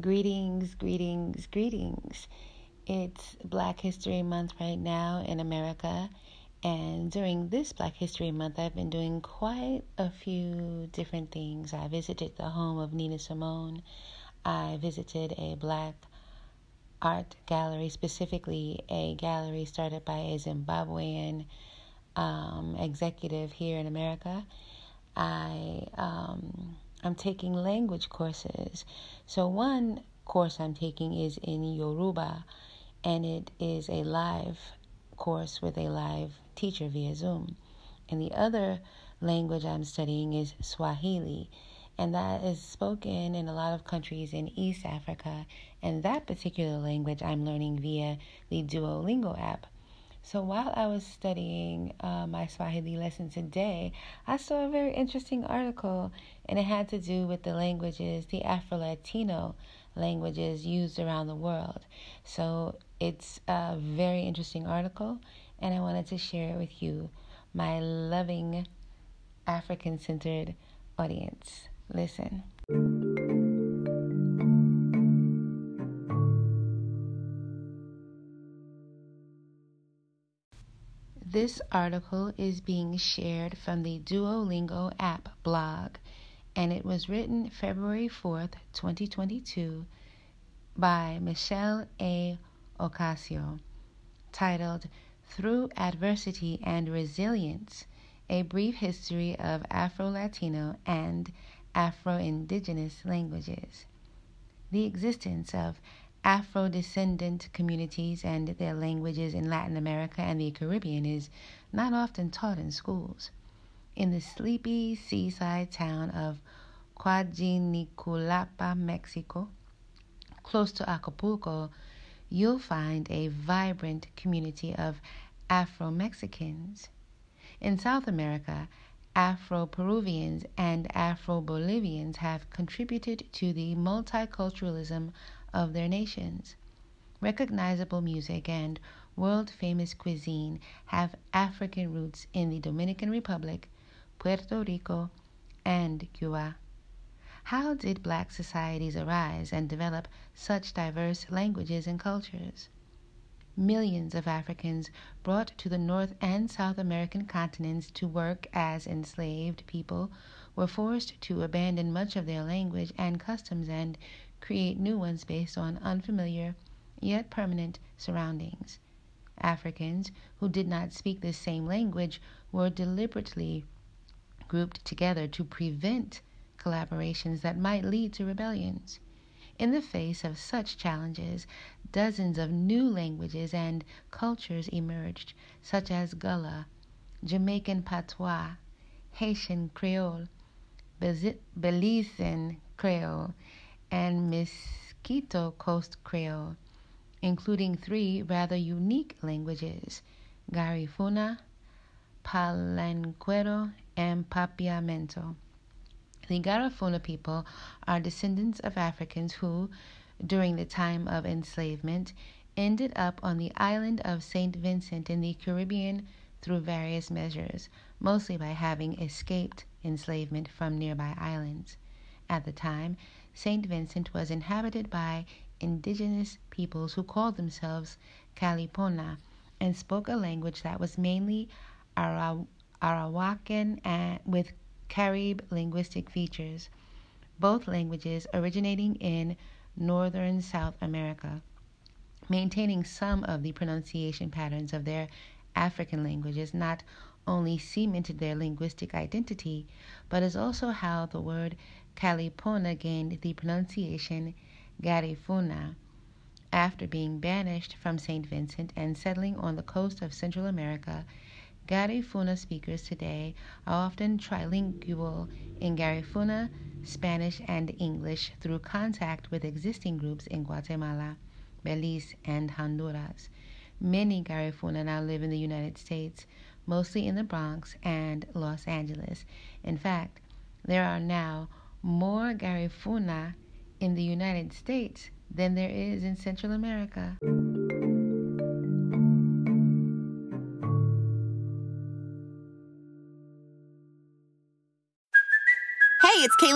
Greetings, greetings, greetings. It's Black History Month right now in America, and during this Black History Month, I've been doing quite a few different things. I visited the home of Nina Simone, I visited a black art gallery, specifically a gallery started by a Zimbabwean um, executive here in America. I um, I'm taking language courses. So one course I'm taking is in Yoruba, and it is a live course with a live teacher via Zoom. And the other language I'm studying is Swahili, and that is spoken in a lot of countries in East Africa. And that particular language I'm learning via the Duolingo app. So while I was studying uh, my Swahili lesson today, I saw a very interesting article, and it had to do with the languages, the Afro Latino languages used around the world. So it's a very interesting article, and I wanted to share it with you, my loving African centered audience. Listen. This article is being shared from the Duolingo app blog, and it was written February 4th, 2022, by Michelle A. Ocasio, titled Through Adversity and Resilience A Brief History of Afro Latino and Afro Indigenous Languages. The existence of Afro descendant communities and their languages in Latin America and the Caribbean is not often taught in schools. In the sleepy seaside town of Cuajinicuilapa, Mexico, close to Acapulco, you'll find a vibrant community of Afro Mexicans. In South America, Afro Peruvians and Afro Bolivians have contributed to the multiculturalism of their nations. Recognizable music and world famous cuisine have African roots in the Dominican Republic, Puerto Rico, and Cuba. How did black societies arise and develop such diverse languages and cultures? Millions of Africans brought to the North and South American continents to work as enslaved people were forced to abandon much of their language and customs and create new ones based on unfamiliar yet permanent surroundings. Africans who did not speak the same language were deliberately grouped together to prevent collaborations that might lead to rebellions. In the face of such challenges, dozens of new languages and cultures emerged, such as Gullah, Jamaican Patois, Haitian Creole, Belizean Creole, and Mosquito Coast Creole, including three rather unique languages Garifuna, Palenquero, and Papiamento. The Garifuna people are descendants of Africans who, during the time of enslavement, ended up on the island of St. Vincent in the Caribbean through various measures, mostly by having escaped enslavement from nearby islands. At the time, St. Vincent was inhabited by indigenous peoples who called themselves Kalipona and spoke a language that was mainly Arawakan and with Carib linguistic features, both languages originating in northern South America, maintaining some of the pronunciation patterns of their African languages not only cemented their linguistic identity, but is also how the word Kalipona gained the pronunciation Garifuna after being banished from St. Vincent and settling on the coast of Central America. Garifuna speakers today are often trilingual in Garifuna, Spanish, and English through contact with existing groups in Guatemala, Belize, and Honduras. Many Garifuna now live in the United States, mostly in the Bronx and Los Angeles. In fact, there are now more Garifuna in the United States than there is in Central America.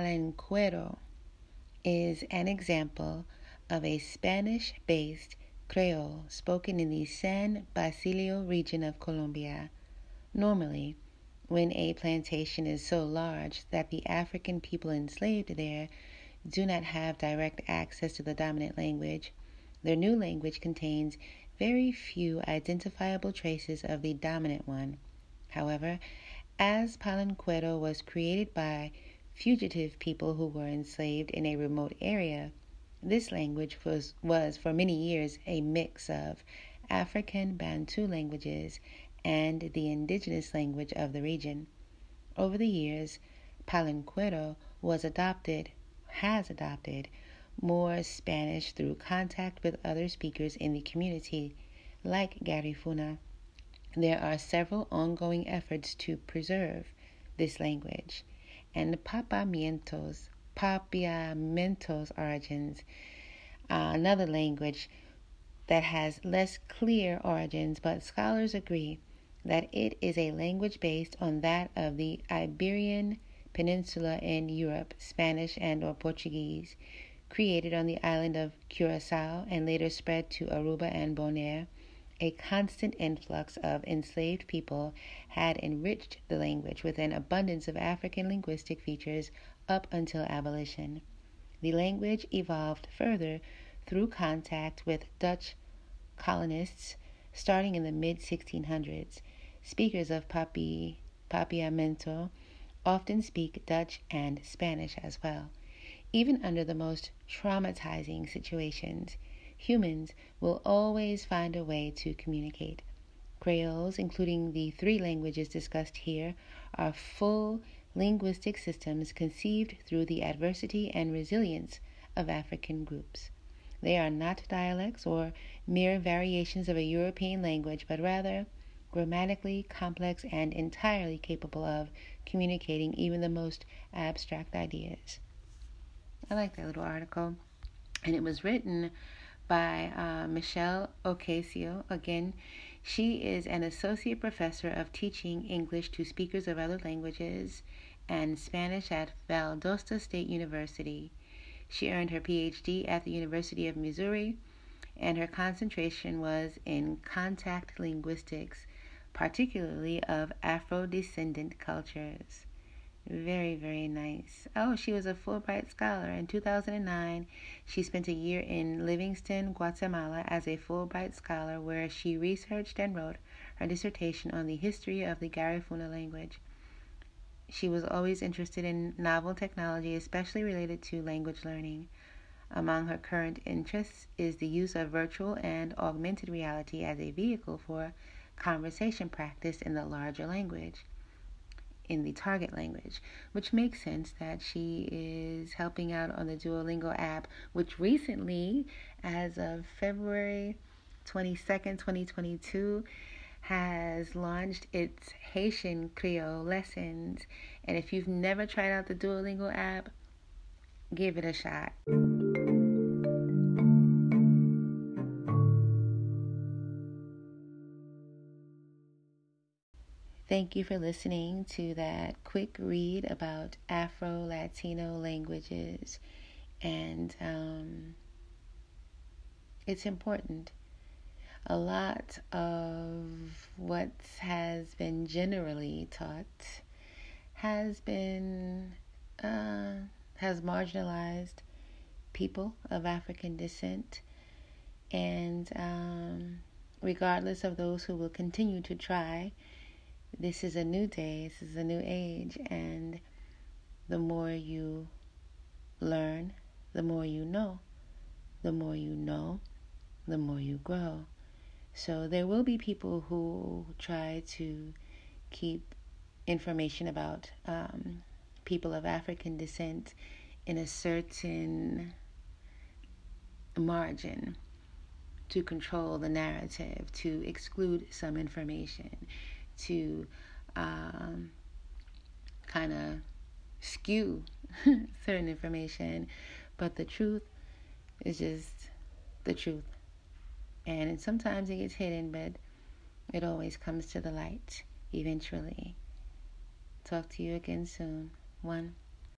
Palenquero is an example of a Spanish based Creole spoken in the San Basilio region of Colombia. Normally, when a plantation is so large that the African people enslaved there do not have direct access to the dominant language, their new language contains very few identifiable traces of the dominant one. However, as Palenquero was created by fugitive people who were enslaved in a remote area. This language was, was for many years a mix of African Bantu languages and the indigenous language of the region. Over the years, Palenquero was adopted, has adopted more Spanish through contact with other speakers in the community, like Garifuna. There are several ongoing efforts to preserve this language and Papiamentos, Papiamentos origins, uh, another language that has less clear origins, but scholars agree that it is a language based on that of the Iberian Peninsula in Europe, Spanish and or Portuguese, created on the island of Curacao and later spread to Aruba and Bonaire a constant influx of enslaved people had enriched the language with an abundance of African linguistic features up until abolition. The language evolved further through contact with Dutch colonists starting in the mid 1600s. Speakers of Papi, Papiamento often speak Dutch and Spanish as well. Even under the most traumatizing situations, humans will always find a way to communicate. Creoles, including the three languages discussed here, are full linguistic systems conceived through the adversity and resilience of African groups. They are not dialects or mere variations of a European language, but rather grammatically complex and entirely capable of communicating even the most abstract ideas. I like that little article. And it was written by uh, Michelle Ocasio. Again, she is an associate professor of teaching English to speakers of other languages and Spanish at Valdosta State University. She earned her PhD at the University of Missouri, and her concentration was in contact linguistics, particularly of Afro descendant cultures. Very, very nice. Oh, she was a Fulbright scholar. In 2009, she spent a year in Livingston, Guatemala as a Fulbright scholar where she researched and wrote her dissertation on the history of the Garifuna language. She was always interested in novel technology, especially related to language learning. Among her current interests is the use of virtual and augmented reality as a vehicle for conversation practice in the larger language in the target language, which makes sense that she is helping out on the Duolingo app, which recently, as of February 22nd, 2022, has launched its Haitian Creole lessons. And if you've never tried out the Duolingo app, give it a shot. Thank you for listening to that quick read about Afro Latino languages. And um, it's important. A lot of what has been generally taught has been, uh, has marginalized people of African descent. And um, regardless of those who will continue to try, this is a new day, this is a new age, and the more you learn, the more you know. The more you know, the more you grow. So there will be people who try to keep information about um, people of African descent in a certain margin to control the narrative, to exclude some information, to um, kind of skew certain information. But the truth is just the truth. And sometimes it gets hidden, but it always comes to the light eventually. Talk to you again soon. One.